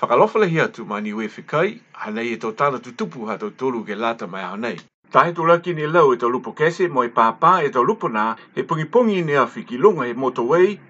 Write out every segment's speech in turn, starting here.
Whakalofala hi atu ma ni uefe kai, hanei e tau tāna tutupu ha tau tōru ke lata mai ahu nei. Tahe tō laki ni lau e tau lupo kese, mo e pāpā e tau lupo nā, he pungi ni a whiki lunga he moto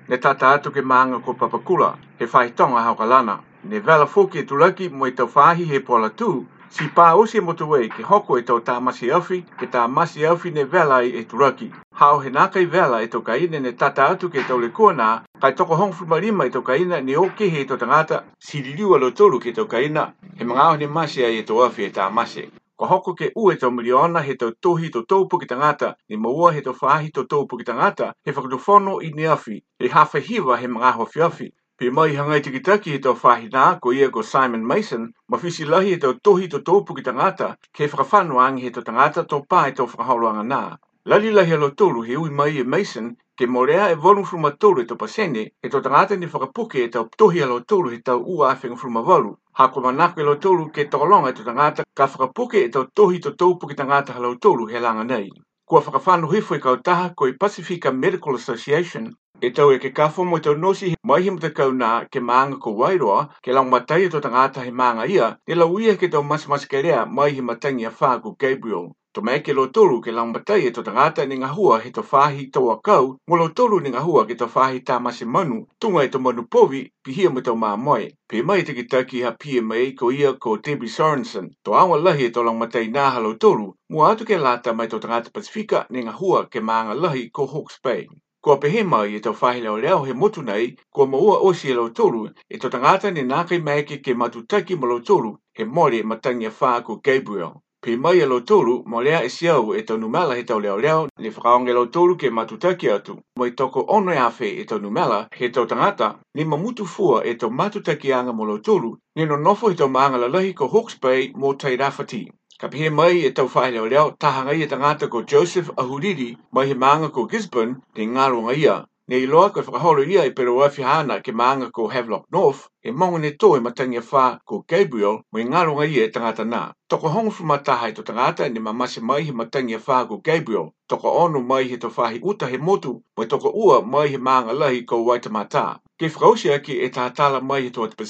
ne tata atu ke maanga ko papakula, he whai tonga hau kalana. Ne vela fōki e tō laki mo e tau whāhi he pola tū, si pā osi e moto ke hoko e tau tā masi awhi, ke tā masi awhi ne vela i e, e tō laki. Hau he nākai vela e tau kaine ne tata atu ke tau le nā, Kai toko hong fuma lima i toka ina ni oke he to tangata si liliwa lo tolu ke toka ina he mga ni masi ai e to afi e ta masi. Ko hoko ke ue to miliona he to tohi to taupu ki tangata ni maua he to whaahi to taupu ki tangata he whakadufono i ni afi he hawha hiwa he mga hofi afi. Pe mai hangai tiki taki he to whaahi nā ko ia ko Simon Mason ma fisi lahi he to tohi to taupu ki tangata ke whakafanuang he to tangata to pā e to whakaholoanga nā. Lali lahi alo tolu he ui mai e Mason Te morea e volum fruma tolu e to pasene, e to tangata ni whakapuke e tau ptohi alo tolu he tau ua afeng fruma walu. Ha kua manako e lo tolu ke tokolonga e to tangata ka whakapuke e tau tohi to tau puke tangata halau tolu he langa nei. Kua whakafanu hifo i e kautaha ko i Pacifica Medical Association e tau e ke kafomo e tau nosi he mai himu te kauna ke maanga ko wairoa ke lau matai e to tangata he maanga ia ni lau ia ke tau masamasikerea mai himatangi a whāku Gabriel. To mai ke lo tolu ke lang batai e to tangata ni ngahua he to whahi tau a kau, mo lo tolu ni ngahua ke to whahi tā masi manu, tunga e to manu povi, pi hia mo tau maa moe. Pe mai te ki taki ha pia mai ko ia ko Tebi Sorensen, to awa lahi e to lang batai nā halo tolu, mo atu ke lata mai to tangata Pasifika ni ngahua ke maanga lahi ko Hawke's Bay. Kua pehe mai e tau whahi leo leo he motu nei, kua maua o si e lau tolu, e tau tangata ni nākai maeke ke matutaki ma lau tolu, he mori e matangia whā ko Gabriel. Pe mai e lotoru, mo lea e siau e tonu mela he tau leo leo, ne whakaonge lotoru ke matutaki atu. Mo i toko ono e afe e tonu mela he tau tangata, ne mamutu fua e tau matutaki anga mo lotoru, ne no nofo he tau maanga lalahi ko Hawke's Bay mo tai rafati. Ka pihe mai e tau whae leo leo, tahanga i e tangata ko Joseph Ahuriri, mai he maanga ko Gisborne, ne ngaro ngaia. Ne i loa koe whakaholo ia i pero wafi hana ke maanga ko Havelock North, e maunga ne tō e matangi a whā ko Gabriel mo i ngaronga ia e tangata nā. Toko hongu fuma taha to tangata ni ma mase mai he matangi a whā ko Gabriel, toko ono mai he to whahi utahe motu, mo i toko ua mai he maanga lahi ko Waitamata. Ke whakausia ki e tātala mai he toa te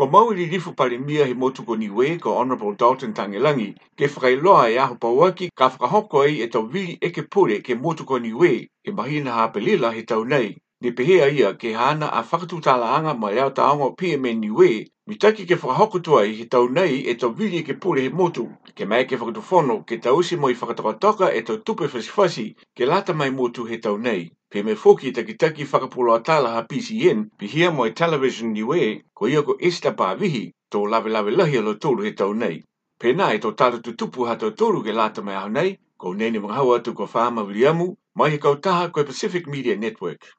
Ko mau i lifu pale mia he motu ko niwe ko Honorable Dalton Tangelangi, ke whakailoa e aho pawaki ka whakahoko ai e tau vili e ke pure ke motu ko niwe ke mahina hapelila he tau nei. Ne pehea ia ke hana a whakatu tālaanga mai au taonga PM niwe, mitaki ke whakahoko tua i he tau nei e tau vili e ke pure he motu, ke mai ke whakatu ke tau mo i whakatakataka e tau tupe fasifasi ke lata mai motu he tau nei pe me foki taki taki whakapolo atala ha PCN pi hia mo e television ni we ko ia ko esta pā vihi tō lawe lawe lahi alo tōru he tau nei. Pe nai tō taratu tupu hato tōru ke lata mai au nei, ko nene mga hau atu ko whāma wiliamu, mai he kau taha koe Pacific Media Network.